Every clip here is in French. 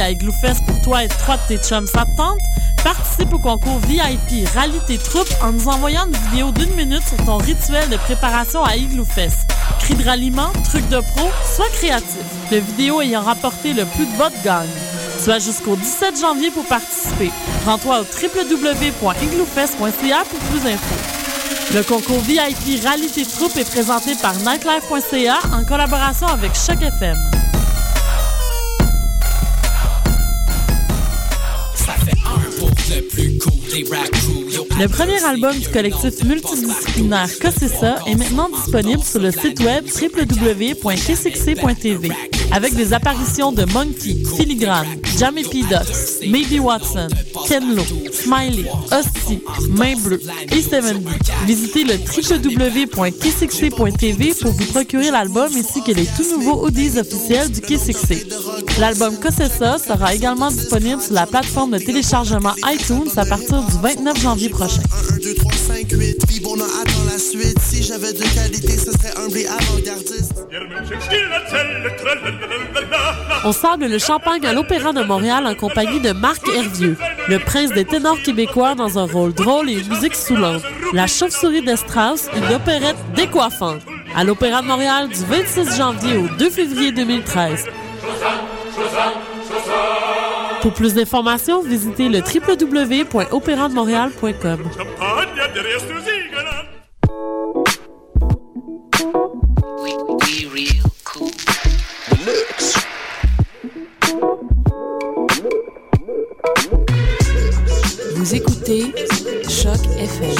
à Igloofest pour toi et trois de tes chums, ça te tente? Participe au concours VIP Rallye tes troupes en nous envoyant une vidéo d'une minute sur ton rituel de préparation à Igloofest. Cris de ralliement, trucs de pro, sois créatif. Le vidéo ayant rapporté le plus de votes gagne. Tu as jusqu'au 17 janvier pour participer. Rends-toi au www.igloofest.ca pour plus d'infos. Le concours VIP Rallye tes troupes est présenté par nightlife.ca en collaboration avec Choc FM. Le premier album du collectif multidisciplinaire ça est maintenant disponible sur le site web www.kcxc.tv avec des apparitions de Monkey, Filigrane, Jamie P. Ducks, Maybe Watson, Ken Lo, Smiley, Hostie, Main Bleue et 70. Visitez le www.kcxc.tv pour vous procurer l'album ainsi que les tout nouveaux audios officiels du KCXC. L'album Que c'est ça sera également disponible sur la plateforme de téléchargement iTunes à partir du 29 janvier prochain. 1, 2, 3, 5, 8, puis bon, on attend la suite. Si j'avais de qualité, ce serait et avant-gardiste. On sable le champagne à l'Opéra de Montréal en compagnie de Marc Hervieux, le prince des ténors québécois dans un rôle drôle et une musique soulante. La chauve-souris de Strauss, une opérette décoiffante. À l'Opéra de Montréal du 26 janvier au 2 février 2013. Pour plus d'informations, visitez le www.opérandemontréal.com. Vous écoutez Choc FM,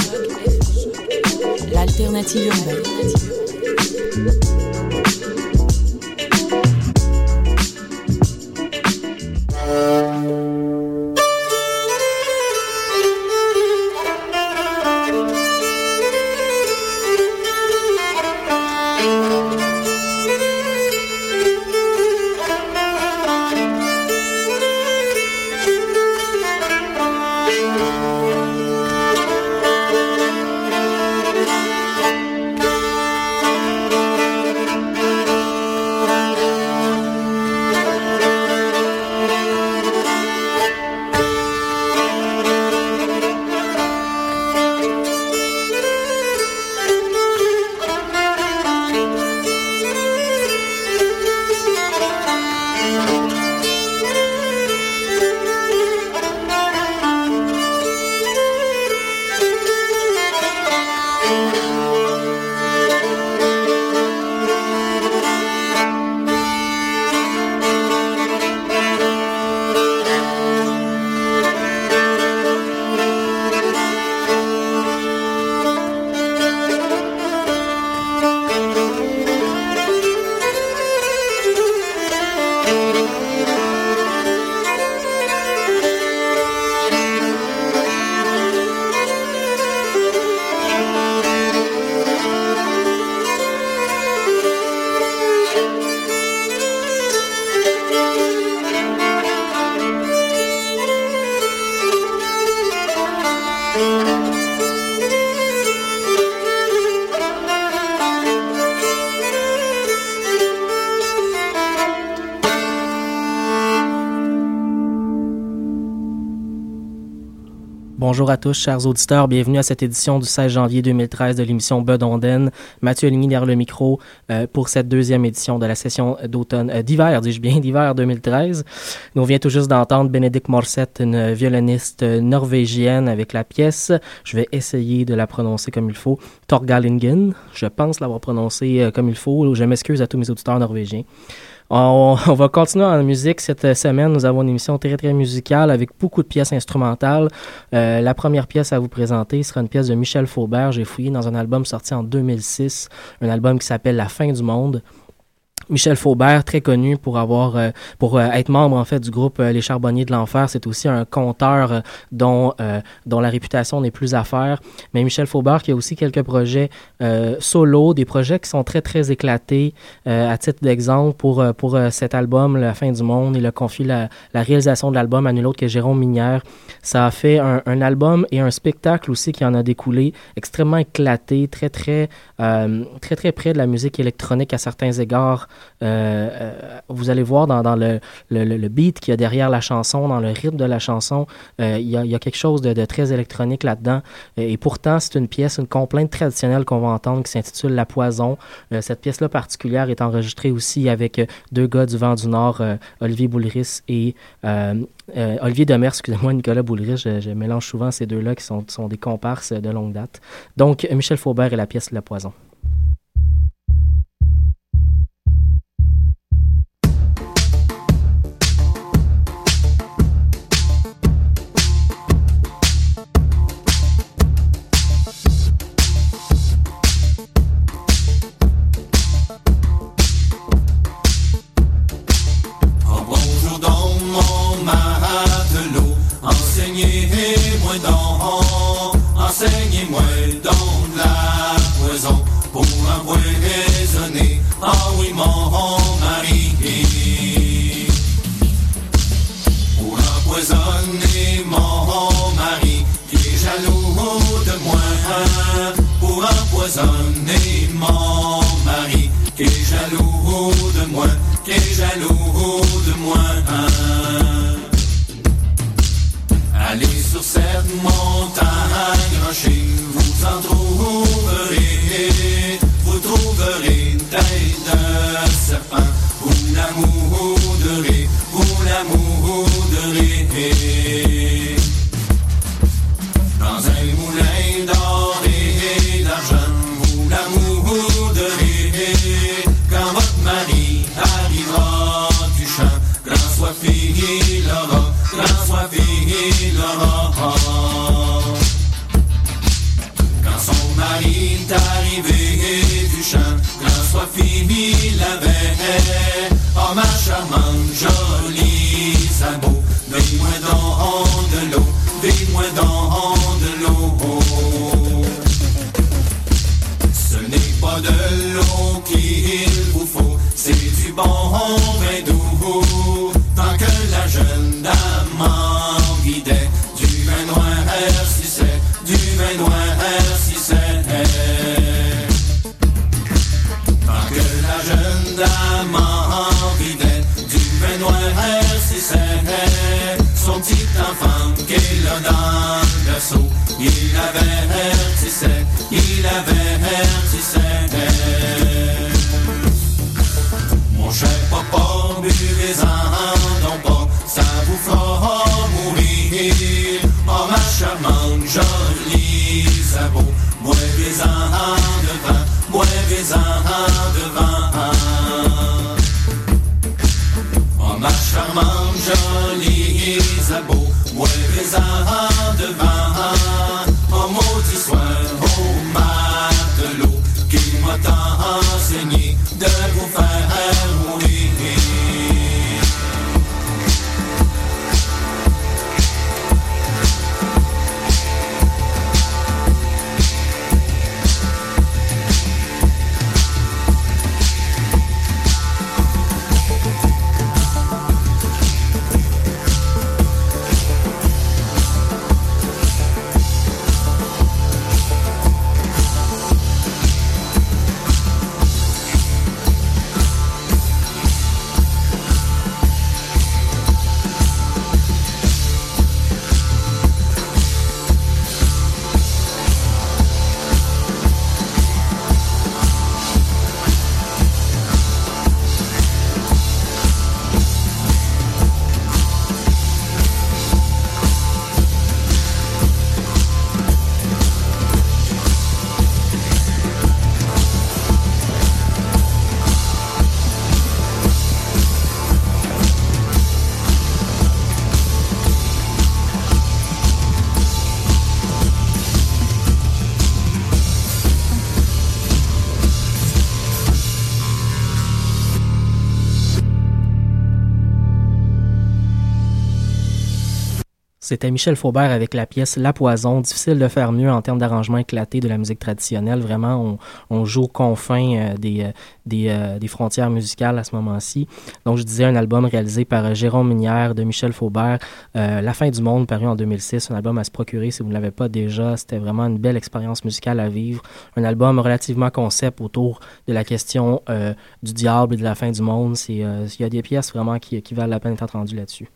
l'alternative urbaine. Bonjour à tous, chers auditeurs. Bienvenue à cette édition du 16 janvier 2013 de l'émission Bud Onden. Mathieu Aligny derrière le micro euh, pour cette deuxième édition de la session d'automne, euh, d'hiver, dis-je bien, d'hiver 2013. Nous vient tout juste d'entendre Bénédicte Morset, une violoniste norvégienne avec la pièce. Je vais essayer de la prononcer comme il faut. Torgalingen. Je pense l'avoir prononcée euh, comme il faut. Je m'excuse à tous mes auditeurs norvégiens. On, va continuer en musique cette semaine. Nous avons une émission très très musicale avec beaucoup de pièces instrumentales. Euh, la première pièce à vous présenter sera une pièce de Michel Faubert. J'ai fouillé dans un album sorti en 2006, un album qui s'appelle La fin du monde. Michel Faubert, très connu pour avoir, euh, pour euh, être membre en fait du groupe euh, Les Charbonniers de l'Enfer, c'est aussi un conteur dont dont la réputation n'est plus à faire. Mais Michel Faubert qui a aussi quelques projets solo, des projets qui sont très très éclatés. à titre d'exemple, pour pour cet album La Fin du Monde, il a confié la, la réalisation de l'album à nul autre que Jérôme Minière. Ça a fait un, un, album et un spectacle aussi qui en a découlé, extrêmement éclaté, très très très très près de la musique électronique à certains égards. Vous allez voir dans, le, beat qu'il y a derrière la chanson, dans le rythme de la chanson, il y, a, quelque chose de, très électronique là-dedans. Et, pourtant, c'est une pièce, une complainte traditionnelle qu'on va entendre qui s'intitule La Poison. cette pièce-là particulière est enregistrée aussi avec deux gars du vent du Nord, Olivier Boulris et Olivier Demers, excusez-moi, Nicolas Boulris. Je, mélange souvent ces deux-là qui sont des comparses de longue date. Donc, Michel Faubert et la pièce La Poison. yeah. C'était Michel Faubert avec la pièce La Poison. Difficile de faire mieux en termes d'arrangement éclaté de la musique traditionnelle. Vraiment, on, joue aux confins euh, des, euh, euh, des, frontières musicales à ce moment-ci. Donc, je disais un album réalisé par Jérôme Minière de Michel Faubert, La fin du monde, paru en 2006. Un album à se procurer si vous ne l'avez pas déjà. C'était vraiment une belle expérience musicale à vivre. Un album relativement concept autour de la question du diable et de la fin du monde. Il y a des pièces vraiment qui, qui valent la peine d'être entendues là-dessus.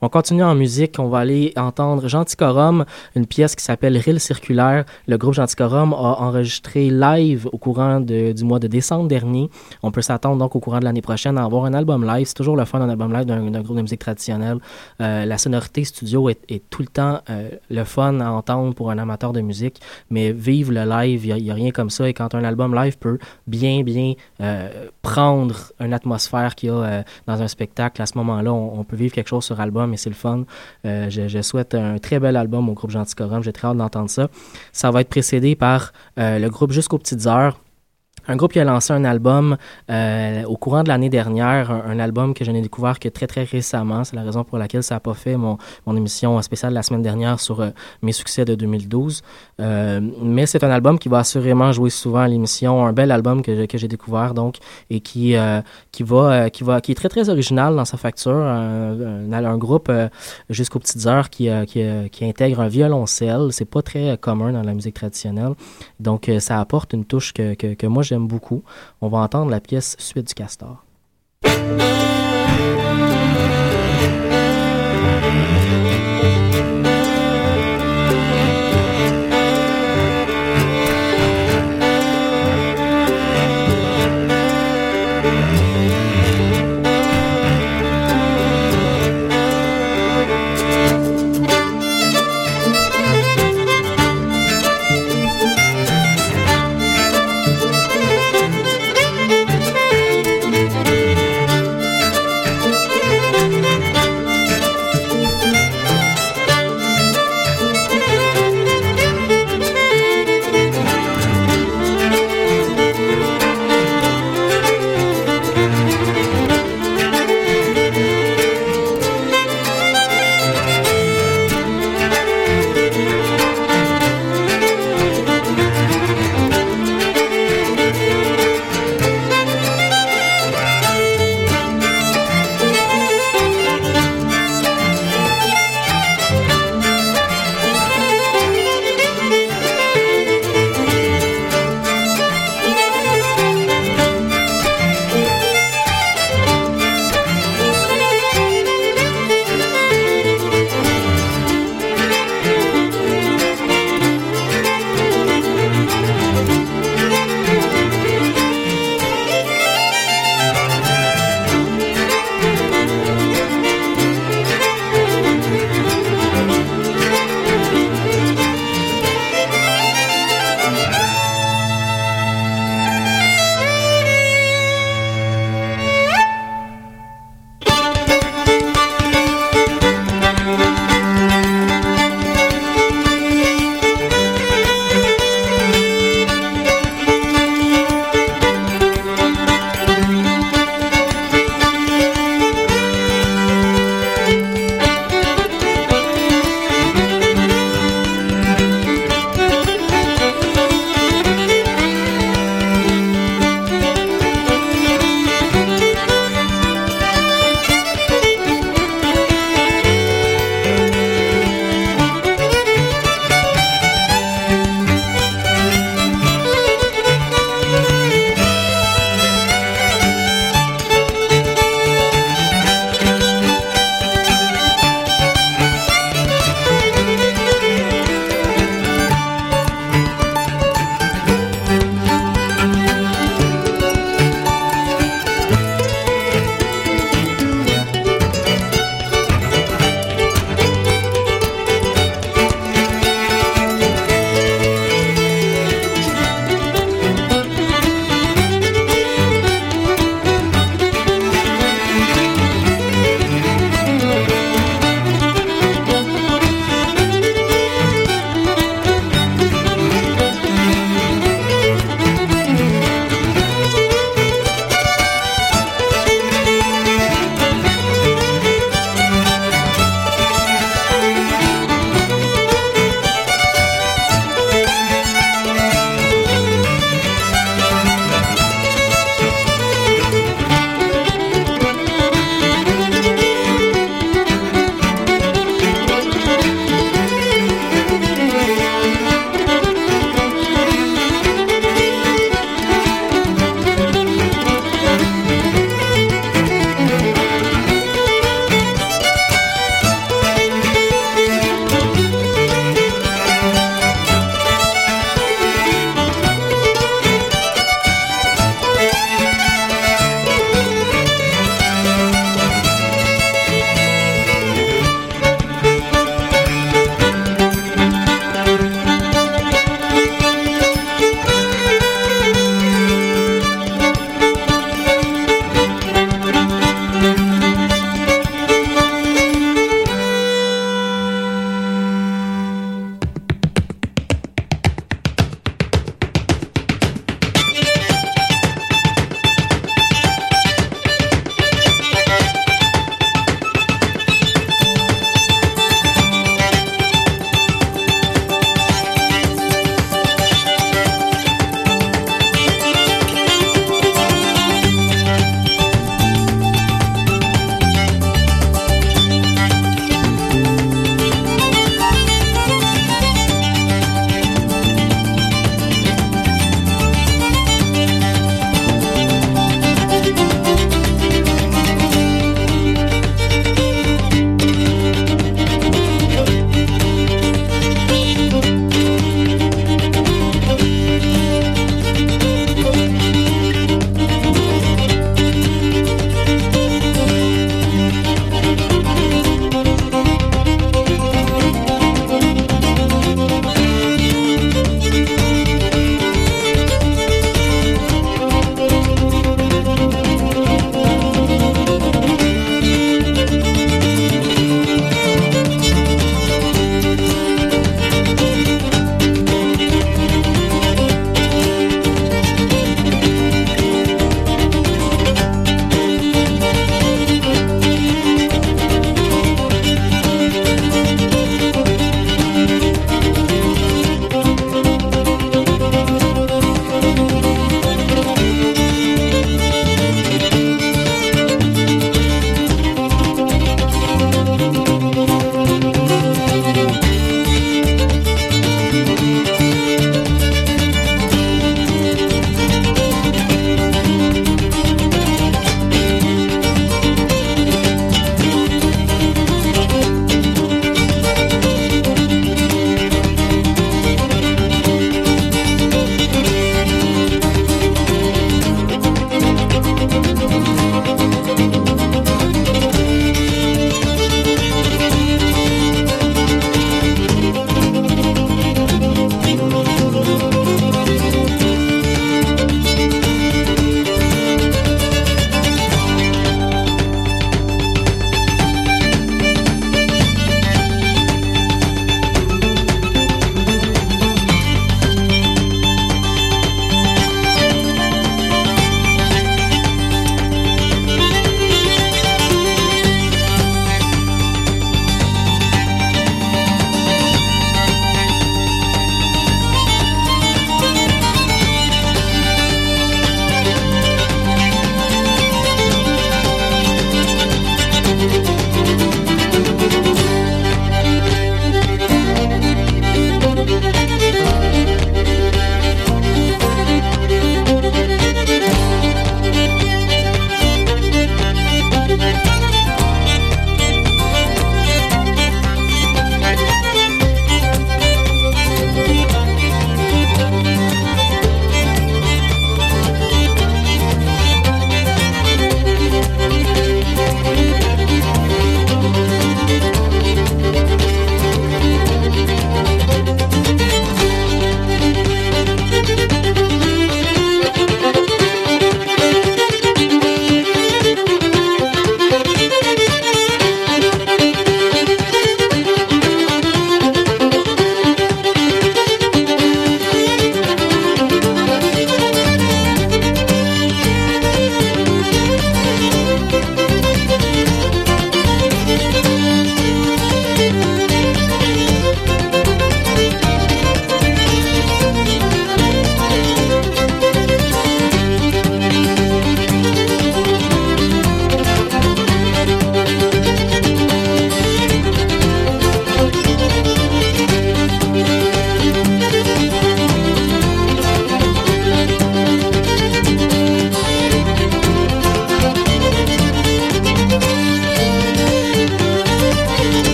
On continue en musique. On va aller entendre Genticorum, une pièce qui s'appelle Rille circulaire. Le groupe Genticorum a enregistré live au courant du mois de décembre dernier. On peut s'attendre donc au courant de l'année prochaine à avoir un album live. C'est toujours le fun d'un album live d'un groupe de musique traditionnelle. Euh, la sonorité studio est, tout le temps euh, le fun à entendre pour un amateur de musique, mais vivre le live, il n'y a, rien comme ça. Et quand un album live peut bien, bien euh, prendre une atmosphère qu'il y a dans un spectacle, à ce moment-là, on, peut vivre quelque chose sur album et c'est le fun. Euh, je, souhaite un très bel album au groupe Genticorum. J'ai très hâte d'entendre ça. Ça va être précédé par euh, le groupe Jusqu'aux Petites Heures un groupe qui a lancé un album euh, au courant de l'année dernière, un, album que je n'ai découvert que très très récemment. C'est la raison pour laquelle ça n'a pas fait mon, mon, émission spéciale la semaine dernière sur euh, mes succès de 2012. Euh, mais c'est un album qui va assurément jouer souvent à l'émission. Un bel album que, que j'ai découvert donc et qui qui va qui va qui est très très original dans sa facture. Un, un, groupe jusqu'aux petites heures qui qui, qui intègre un violoncelle. C'est pas très commun dans la musique traditionnelle. Donc ça apporte une touche que, que, que moi j'aime beaucoup. On va entendre la pièce Suite du Castor.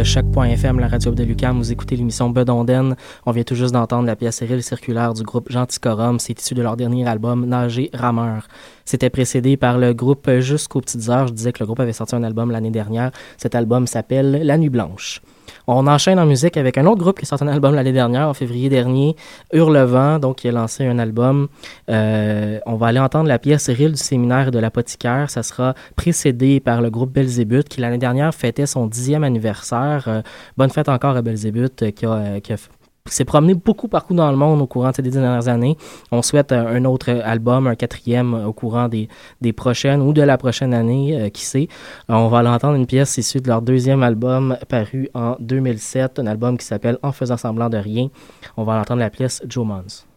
De choc.fm, la radio de Lucam. Vous écoutez l'émission Bedonden. On vient tout juste d'entendre la pièce Cyril circulaire du groupe Genticorum. C'est issu de leur dernier album Nager Rameur. C'était précédé par le groupe Jusqu'aux petites heures. Je disais que le groupe avait sorti un album l'année dernière. Cet album s'appelle La Nuit Blanche. On enchaîne en musique avec un autre groupe qui a sorti un album l'année dernière, en février dernier, Hurlevent, donc qui a lancé un album. Euh, on va aller entendre la pièce Cyril du séminaire de l'apothicaire. Ça sera précédé par le groupe Belzébuth qui l'année dernière fêtait son dixième anniversaire. Euh, bonne fête encore à Belzébuth qui a, qui a s'est promené beaucoup partout dans le monde au courant de ces dernières années. On souhaite un autre album, un quatrième au courant des, des prochaines ou de la prochaine année, qui sait. on va l'entendre une pièce issue de leur deuxième album paru en 2007, un album qui s'appelle En faisant semblant de rien. On va l'entendre la pièce Joe Mons.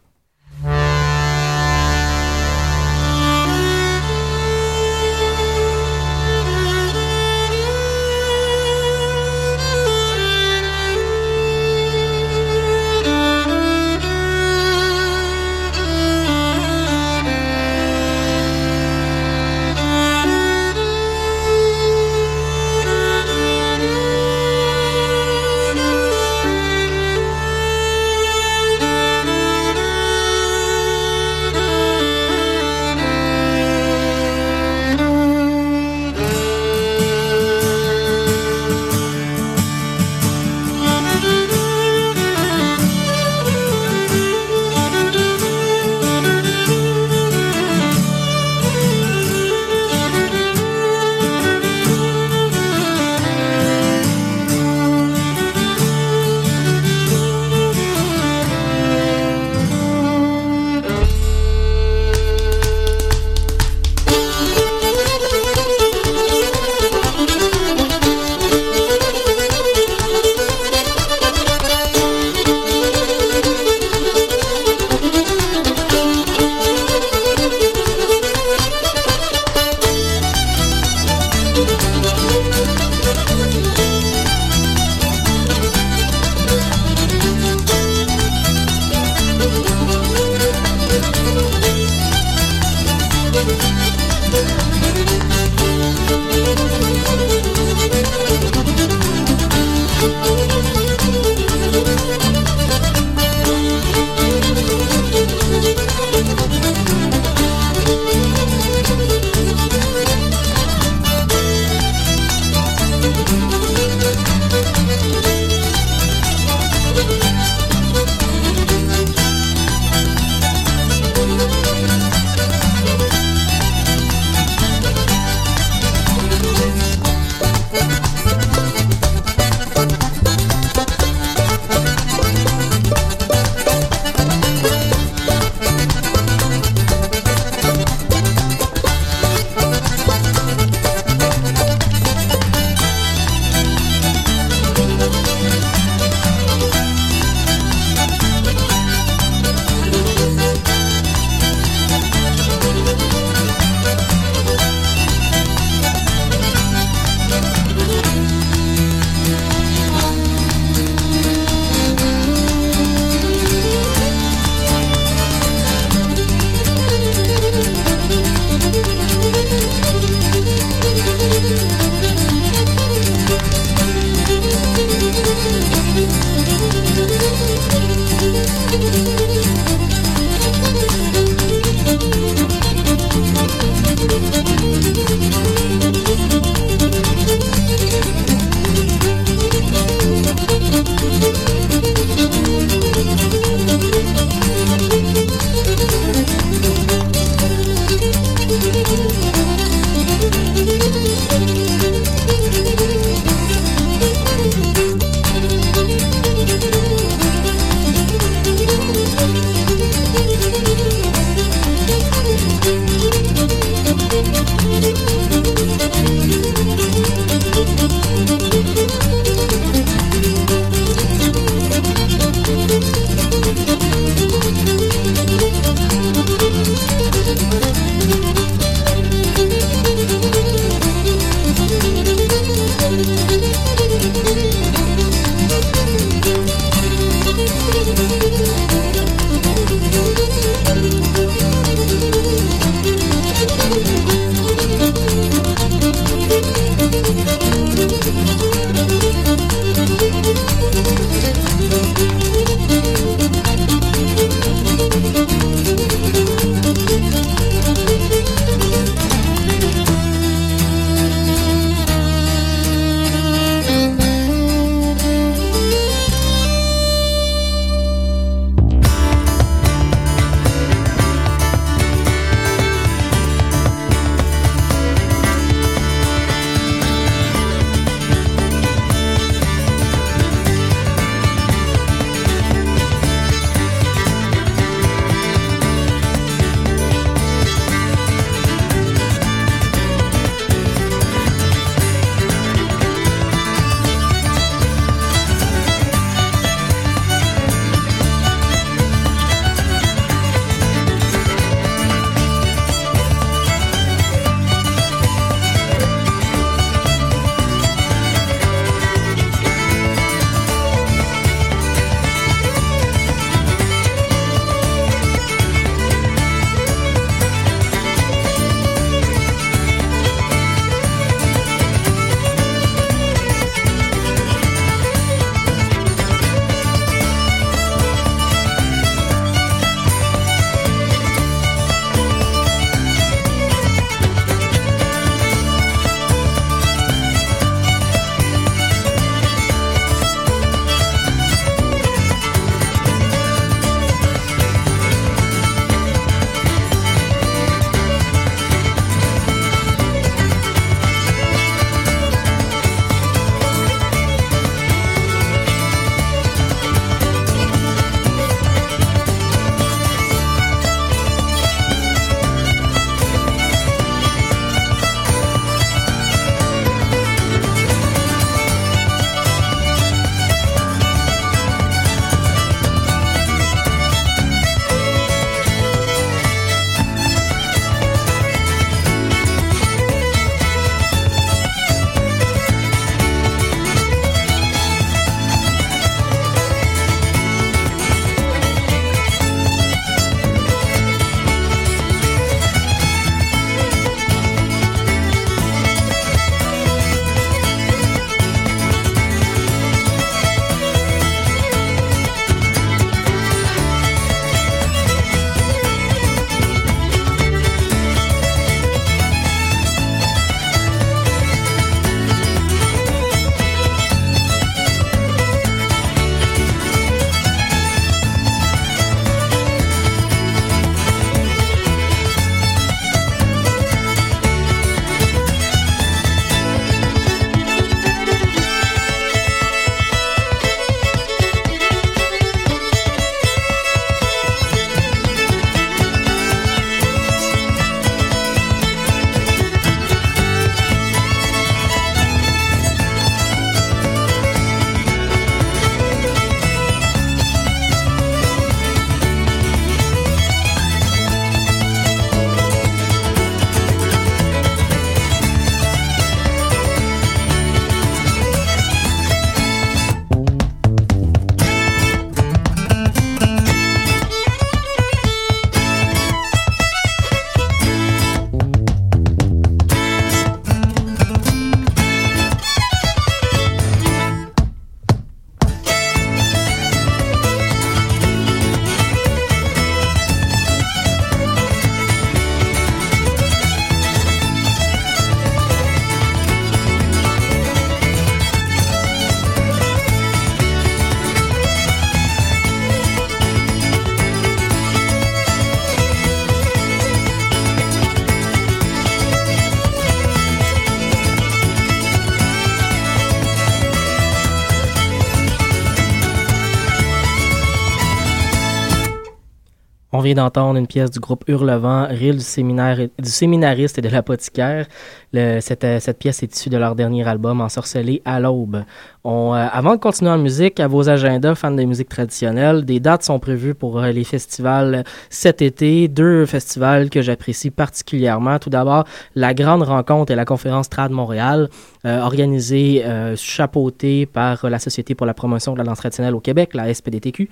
Vient d'entendre une pièce du groupe Hurlevent, Rille du, séminaire, du séminariste et de l'apothicaire. Cette, euh, cette, pièce est issue de leur dernier album, Ensorcelé à l'aube. Euh, avant de continuer en musique, à vos agendas, fans de musique traditionnelle, des dates sont prévues pour euh, les festivals cet été. Deux festivals que j'apprécie particulièrement. Tout d'abord, la grande rencontre et la conférence Trad Montréal, organisée, chapeautée par la Société pour la promotion de la danse traditionnelle au Québec, la SPDTQ.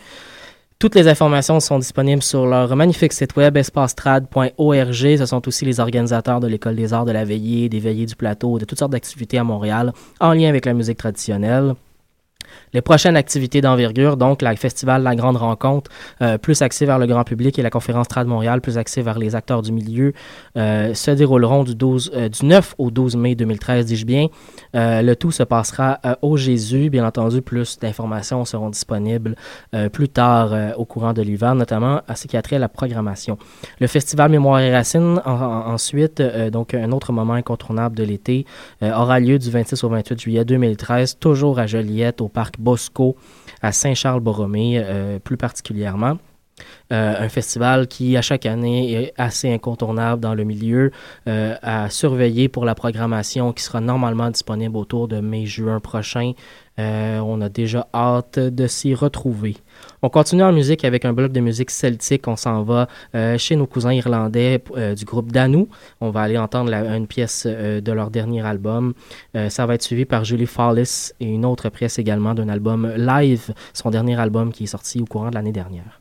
Toutes les informations sont disponibles sur leur magnifique site web espastrad.org. Ce sont aussi les organisateurs de l'École des arts de la veillée, des veillées du plateau, de toutes sortes d'activités à Montréal en lien avec la musique traditionnelle. Les prochaines activités d'envergure, donc le festival La Grande Rencontre, euh, plus axé vers le grand public, et la conférence Trad Montréal, plus axé vers les acteurs du milieu, euh, se dérouleront du, 12, euh, du 9 au 12 mai 2013, dis-je bien. le tout se passera au Jésus. Bien entendu, plus d'informations seront disponibles plus tard au courant de l'hiver, notamment à ce qui a trait à la programmation. Le festival Mémoire et Racines, ensuite, donc un autre moment incontournable de l'été, aura lieu du 26 au 28 juillet 2013, toujours à Joliette, au parc Bosco à Saint-Charles-Borromée euh, plus particulièrement. Euh, un festival qui, à chaque année, est assez incontournable dans le milieu, euh, à surveiller pour la programmation qui sera normalement disponible autour de mai-juin prochain. on a déjà hâte de s'y retrouver. On continue en musique avec un bloc de musique celtique. On s'en va euh, chez nos cousins irlandais euh, du groupe Danou. On va aller entendre une pièce euh, de leur dernier album. ça va être suivi par Julie Fallis et une autre pièce également d'un album live, son dernier album qui est sorti au courant de l'année dernière.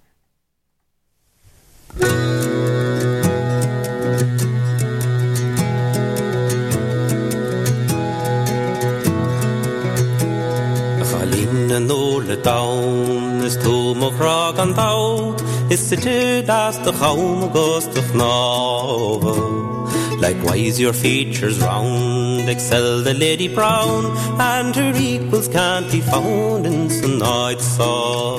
is tú morá an dát, Is sa tú das do cham agus do ná. Likewise your features round excel the lady brown And her equals can't be found in some night saw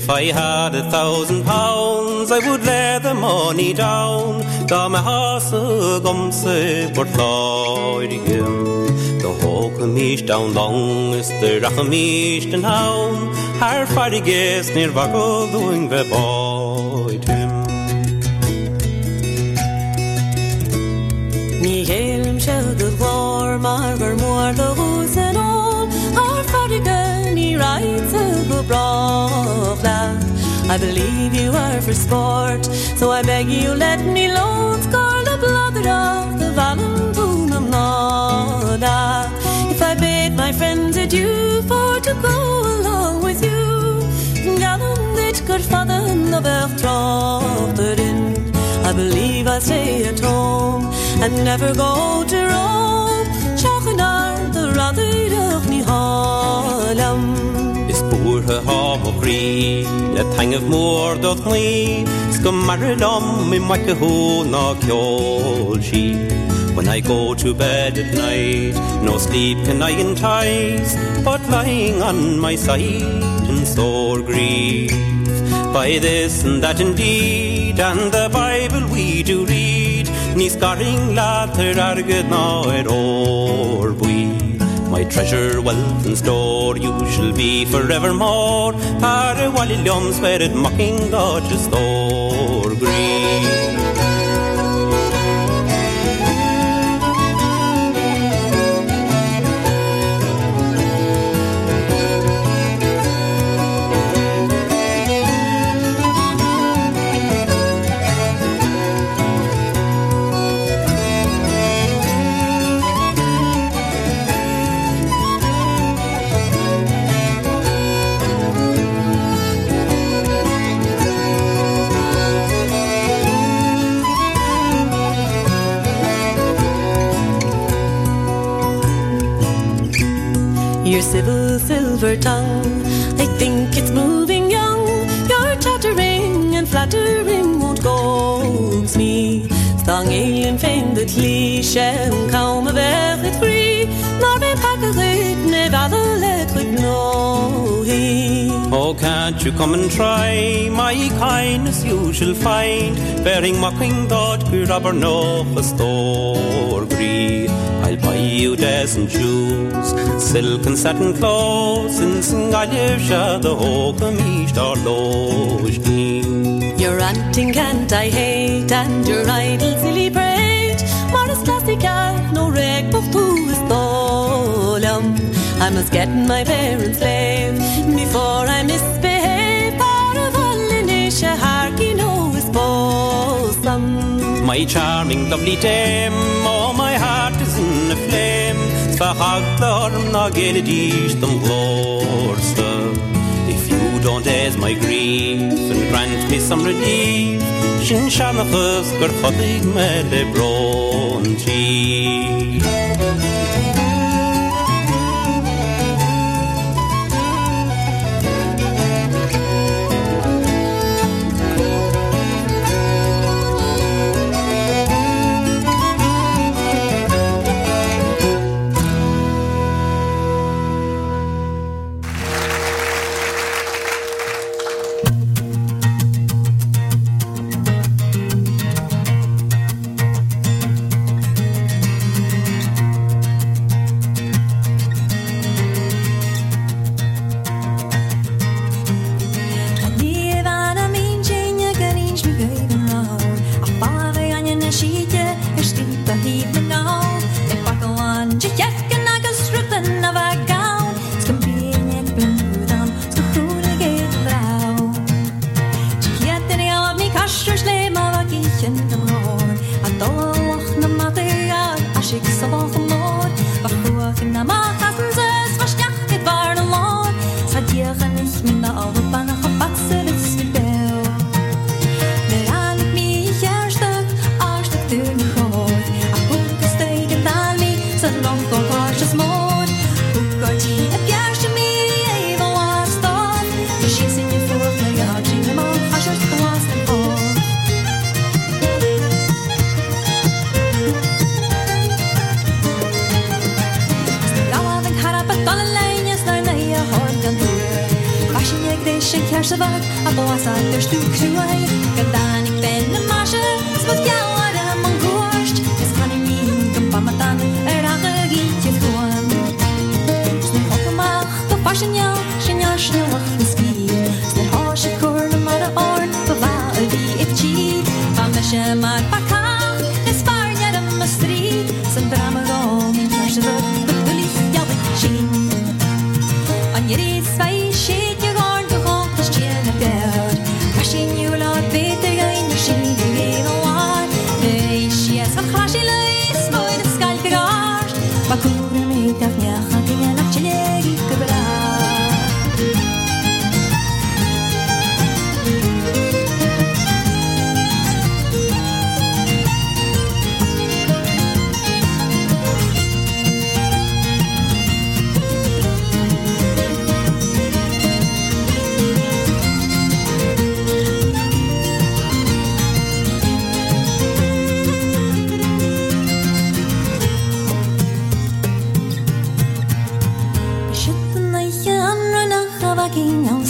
If I had a thousand pounds I would lay the money down. Ga me has gomse bort him The hoge mis down long is the racha mis den haun Har fariges neer wakkel doing we boyd him Michael Michel the Glor, Margaret Moore the Rose and all, our Fadigan, he writes a good I believe you are for sport, so I beg you let me loan score the blood of the Valentine of Nada. If I bid my friends adieu for to go along with you, Gallant, it could father, the Bertrand, I believe I'll stay at home and never go to Rome. Sjokkenar, the rather of Ny Harlem. Is boer hav og vri, of heng doth me. og kni, skal marre dem i makke your kjolski. When I go to bed at night no sleep can I entice but lying on my side in sore grief. By this and that indeed and the Bible we do read ní scarring latter agad ná at bui my treasure wealth and store you shall be forevermore. Har wall lums where mocking God just store green. ingen vindt het liedje en kalme. Can't you come and try? My kindness you shall find. Bearing mocking thought aber noch a store gree. I'll buy you decent shoes Silk and satin clothes In Singalivsha the hokum east or Your ranting can't I hate And your idle silly braid Mar is classic no reg tout is dolum I must get my parents' slave before I misbehave My charming lovely dame Oh my heart is in a flame. Sfachaglarm na geledístom glórsta If you don't aise my grief and grant me some relief Sin seannachas gur chodig me le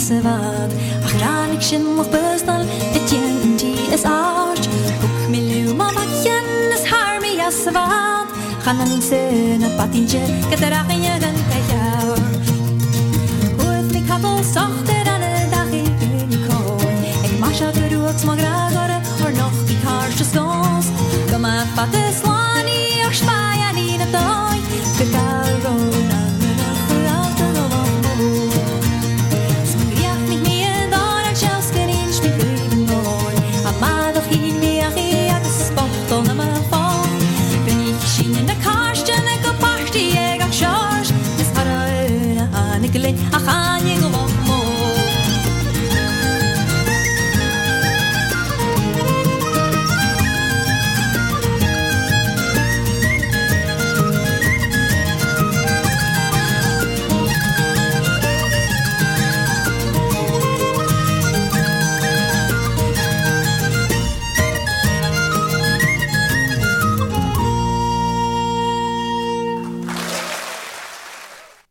svart Achranik shin moch bestal Et jen ti es arch Kuk mi luma bakjen es har mi as svart Chanan sen a patinje mi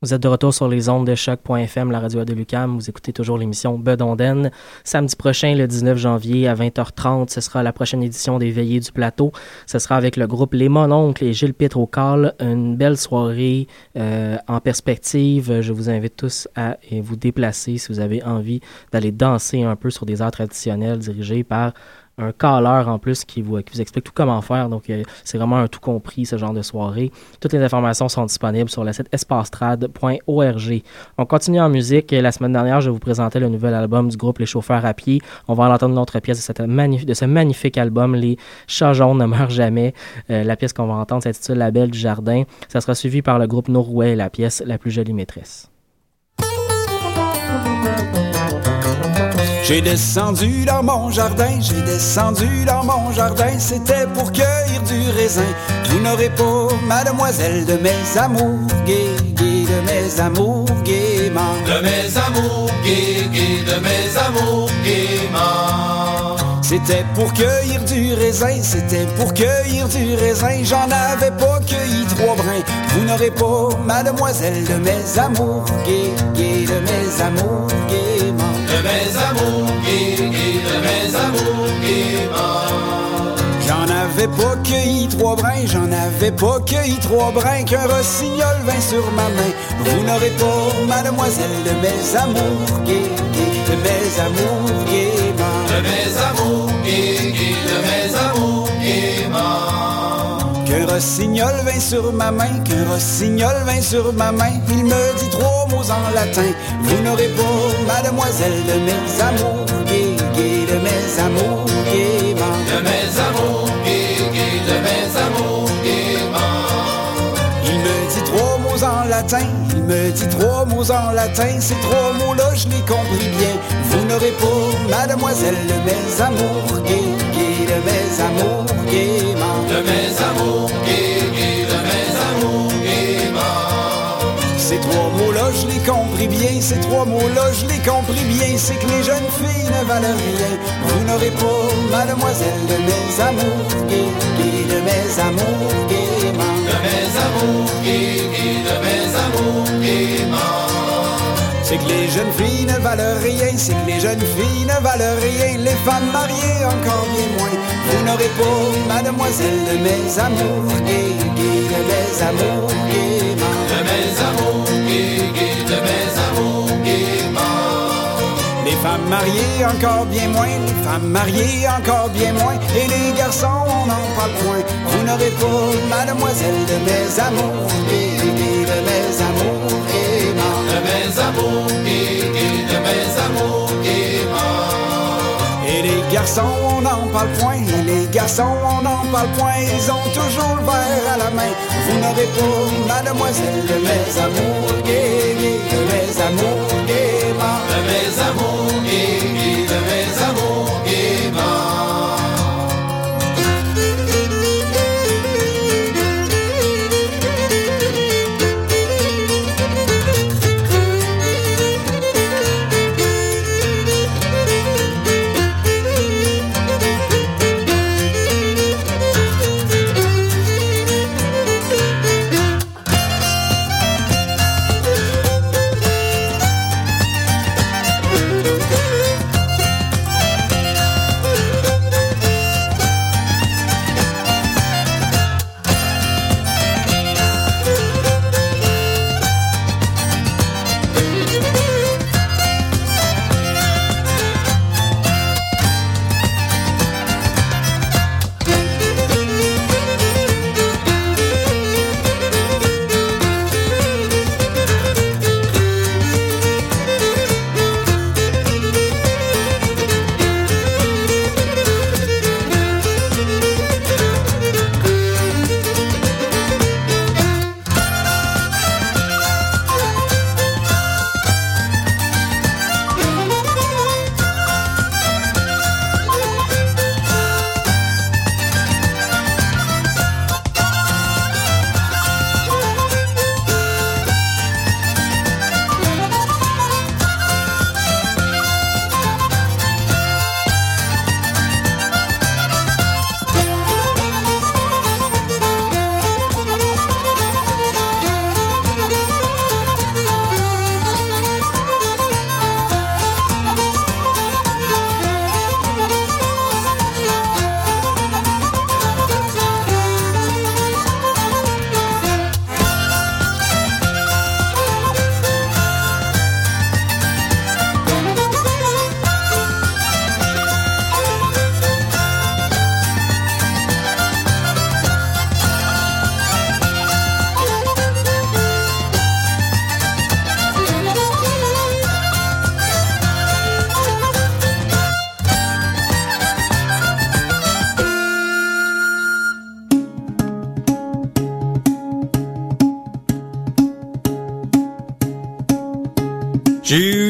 Vous êtes de retour sur les ondes de choc.fm, la radio de Lucam. Vous écoutez toujours l'émission Bedonden. Samedi prochain, le 19 janvier, à 20h30, ce sera la prochaine édition des Veillées du Plateau. Ce sera avec le groupe Les Mononcles et Gilles Pitre au Une belle soirée euh, en perspective. Je vous invite tous à vous déplacer si vous avez envie d'aller danser un peu sur des arts traditionnels dirigés par un caller en plus qui vous, vous explique tout comment faire. Donc, euh, c'est vraiment un tout compris, ce genre de soirée. Toutes les informations sont disponibles sur le site espastrad.org. On continue en musique. La semaine dernière, je vous présentais le nouvel album du groupe Les Chauffeurs à pied. On va entendre une autre pièce de, cette de ce magnifique album, Les Chats jaunes ne meurent jamais. Euh, la pièce qu'on va entendre s'intitule La Belle du Jardin. Ça sera suivi par le groupe Norway, la pièce La plus jolie maîtresse. J'ai descendu dans mon jardin, j'ai descendu dans mon jardin, c'était pour cueillir du raisin. Vous n'aurez pas, mademoiselle, de mes amours gays, gays, de mes amours gaiement. De mes amours gays, gays, de mes amours gaiement. C'était pour cueillir du raisin, c'était pour cueillir du raisin, j'en avais pas cueilli trois brins. Vous n'aurez pas, mademoiselle, de mes amours gays, gays, de mes amours gaiement de mes amours qui, de mes amours J'en avais pas cueilli trois brins, j'en avais pas cueilli trois brins qu'un rossignol vint sur ma main. Vous n'aurez pas, mademoiselle, de mes amours gais, de mes amours gaiement. De mes amours rossignol vint sur ma main, qu'un rossignol vint sur ma main, il me dit trois mots en latin. Vous n'aurez pas, mademoiselle, de mes amours gais, de mes amours gaiement. De mes amours latin, il me dit trois mots en latin, ces trois mots-là, je les compris bien. Vous n'aurez pas, mademoiselle, de mes amours gais, de mes amours gaiement. De mes amours gais, de mes amours ces trois mots-là, je l'ai compris bien. Ces trois mots-là, je l'ai compris bien. C'est que les jeunes filles ne valent rien. Vous n'aurez pas, mademoiselle, de mes amours gais, de mes amours gaiement. De mes amours gais, de mes amours gaiement. C'est que les jeunes filles ne valent rien, c'est que les jeunes filles ne valent rien, les femmes mariées encore bien moins. Vous n'aurez pas, mademoiselle, de mes amours gais, de mes amours gaiement. De mes amours de mes amours femmes mariées encore bien moins, les femmes mariées encore bien moins, et les garçons on n'en parle point. Vous n'aurez pas, mademoiselle, de mes amours de mes amours De mes amours de mes amours Et les garçons on n'en parle point, et les garçons on n'en parle point, ils ont toujours le verre à la main. Vous n'aurez pas, mademoiselle, de mes amours de mes amours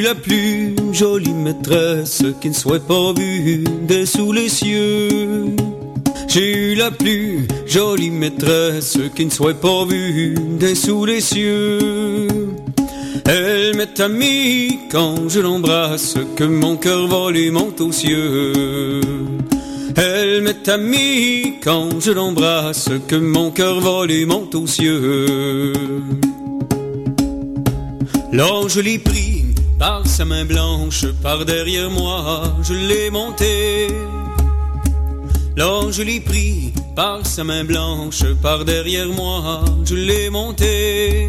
la plus jolie maîtresse qui ne soit pas vue des sous les cieux. J'ai eu la plus jolie maîtresse qui ne soit pas vue des sous les cieux. Elle m'est amie quand je l'embrasse, que mon cœur vole et monte aux cieux. Elle m'est amie quand je l'embrasse, que mon cœur vole et monte aux cieux. L'ange l'ai pris par sa main blanche, par derrière moi, je l'ai monté. L'ange l'ai pris par sa main blanche, par derrière moi, je l'ai monté.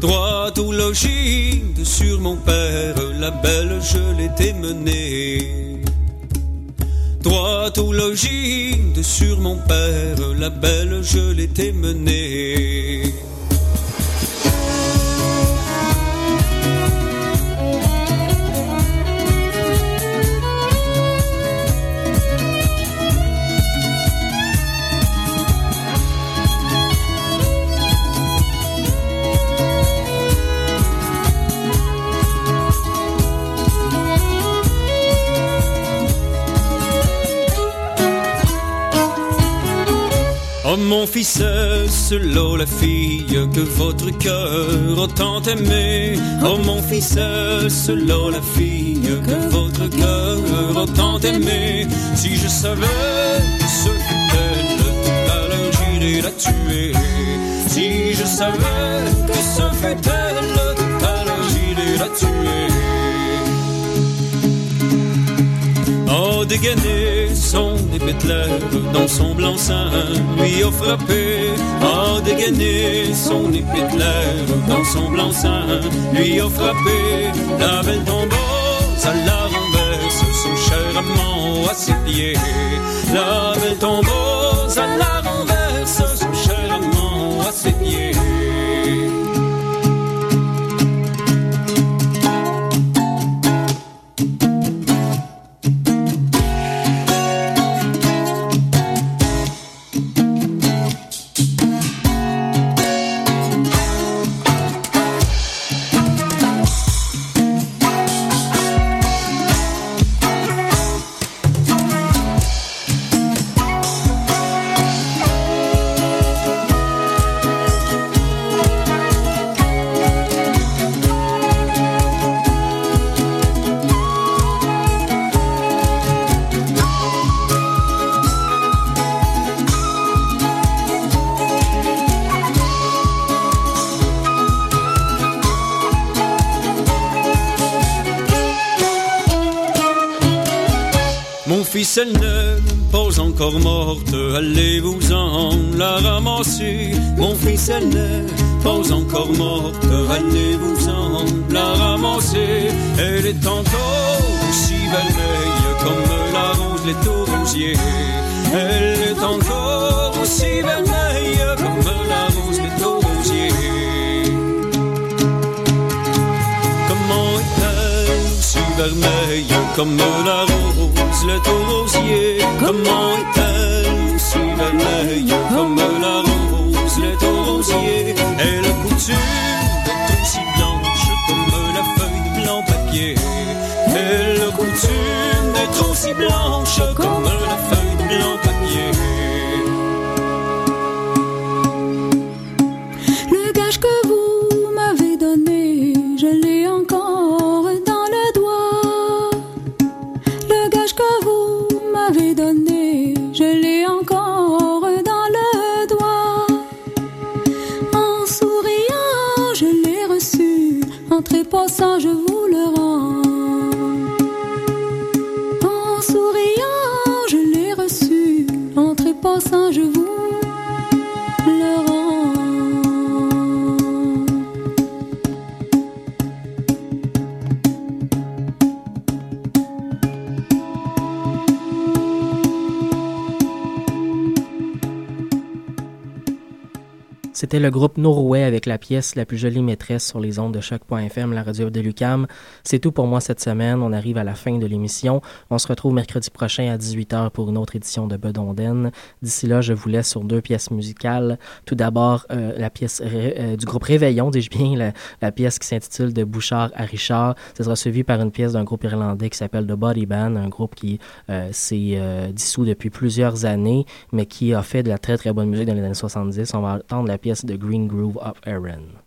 Droit au logis de sur mon père, la belle je l'étais menée. Droit au logis de sur mon père, la belle je l'étais menée. Oh mon fils, là la fille que votre cœur a tant aimé. Oh mon fils, là la fille que votre cœur a tant aimé. Si je savais que ce elle, tout à l'heure j'irais la tuer Si je savais que ce fut elle, tout à l'heure j'irais la tuer Oh, dégainé son lèvres dans son blanc-seing lui a frappé. Oh, dégainé son lèvres dans son blanc-seing lui a frappé. La belle tombeuse à la renverse, son cher amant à ses pieds. La belle tombeuse à la renverse, son cher amant à ses pieds. Elle n'est pas encore morte, allez-vous-en la ramasser. Mon fils, elle n'est pas encore morte, allez-vous-en la ramasser. Elle est encore aussi vermeille comme la rose, les rosier. Elle est encore aussi vermeille comme la rose, le rosier Comment est-elle si vermeille comme la rose, le rosier Elle a coutume d'être aussi blanche comme la feuille de blanc papier. Elle a coutume d'être aussi blanche comme C'était le groupe Norway avec la pièce La plus jolie maîtresse sur les ondes de choc.fm, la radio de Lucam. C'est tout pour moi cette semaine. On arrive à la fin de l'émission. On se retrouve mercredi prochain à 18h pour une autre édition de Bedonden. D'ici là, je vous laisse sur deux pièces musicales. Tout d'abord, euh, la pièce euh, du groupe Réveillon, dis-je bien, la, pièce qui s'intitule De Bouchard à Richard. Ce sera suivi par une pièce d'un groupe irlandais qui s'appelle The Body Band, un groupe qui euh, s'est dissous depuis plusieurs années, mais qui a fait de la très très bonne musique dans les années 70. On va entendre la pièce The Green Groove of Aaron.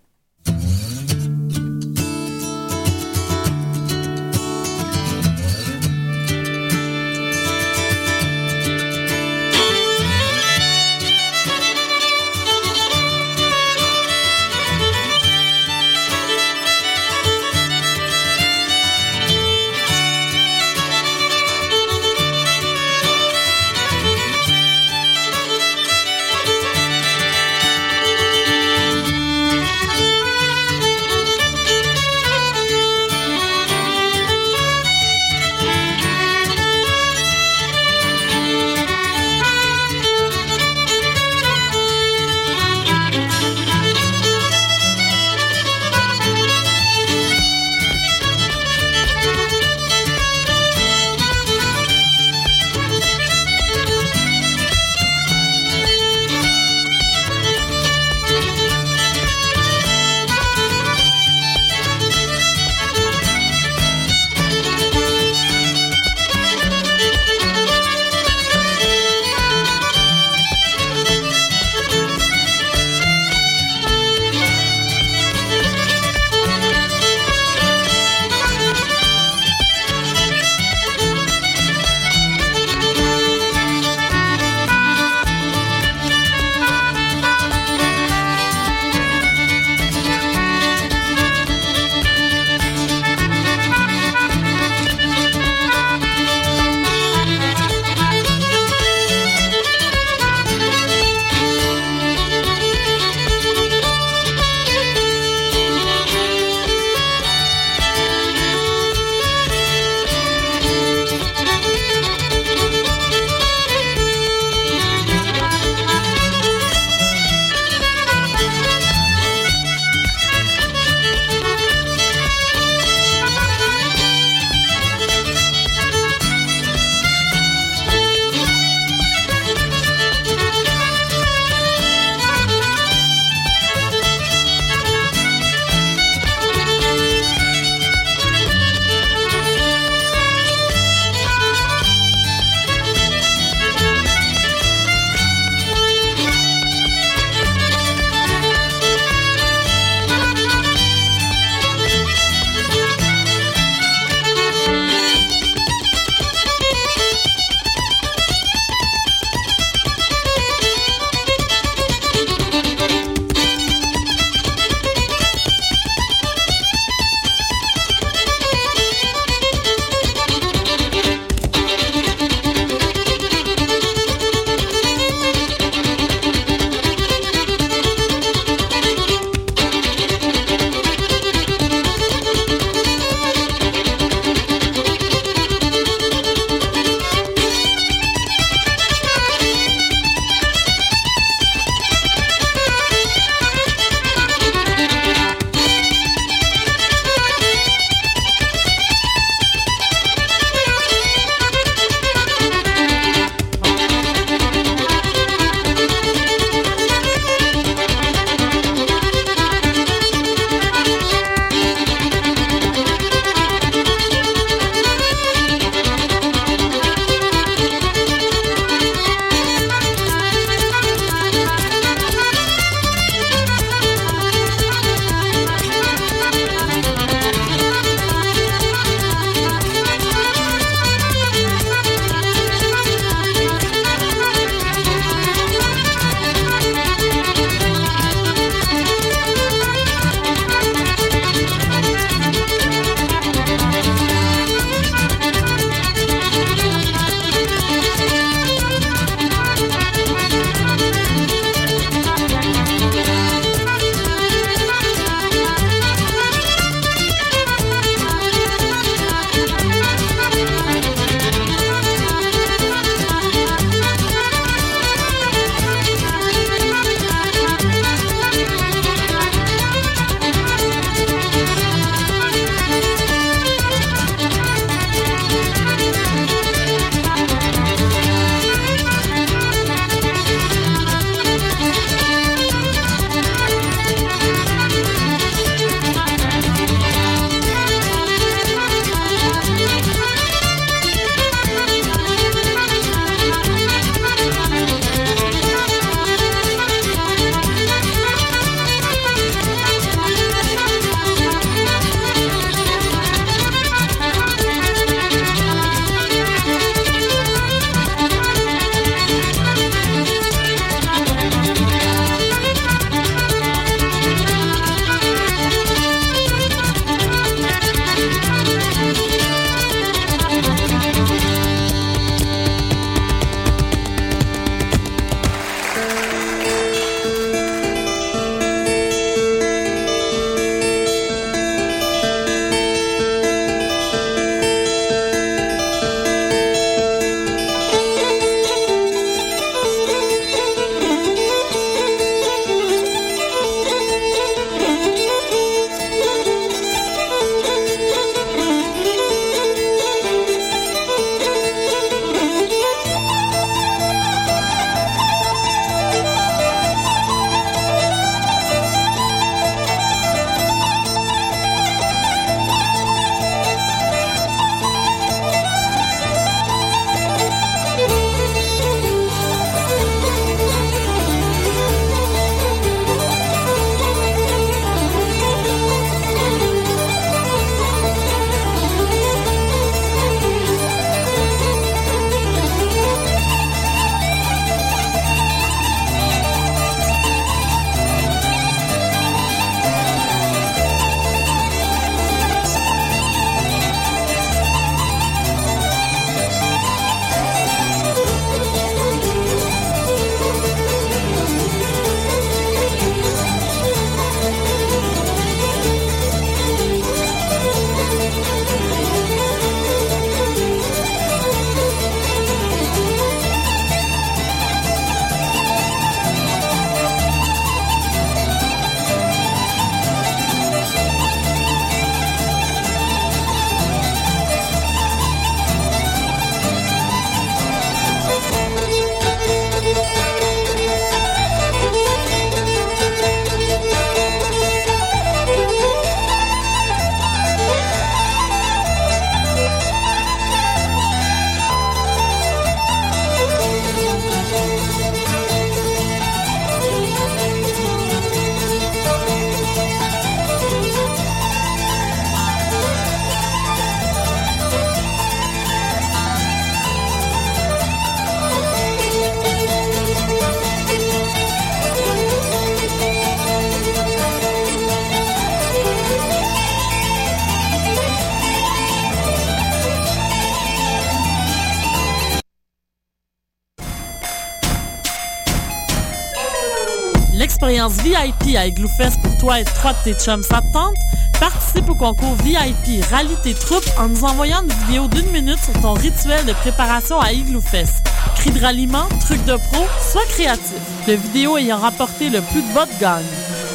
À Igloofest pour toi et trois de tes chums, ça te tente? Participe au concours VIP Rallye tes troupes en nous envoyant une vidéo d'une minute sur ton rituel de préparation à Igloofest. Cris de ralliement, trucs de pro, sois créatif. Le vidéo ayant rapporté le plus de votes gagne.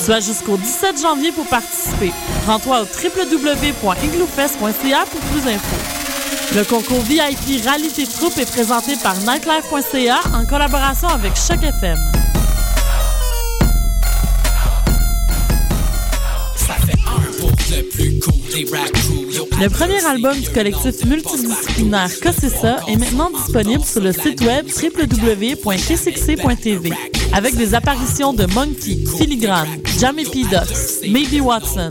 Tu as jusqu'au 17 janvier pour participer. Rends-toi au www.igloofest.ca pour plus d'infos. Le concours VIP Rallye tes troupes est présenté par nightlife.ca en collaboration avec Choc FM. Le premier album du collectif multidisciplinaire ça est maintenant disponible sur le site web www.kcxc.tv avec des apparitions de Monkey, Filigrane, Jamie P. Ducks, Maybe Watson,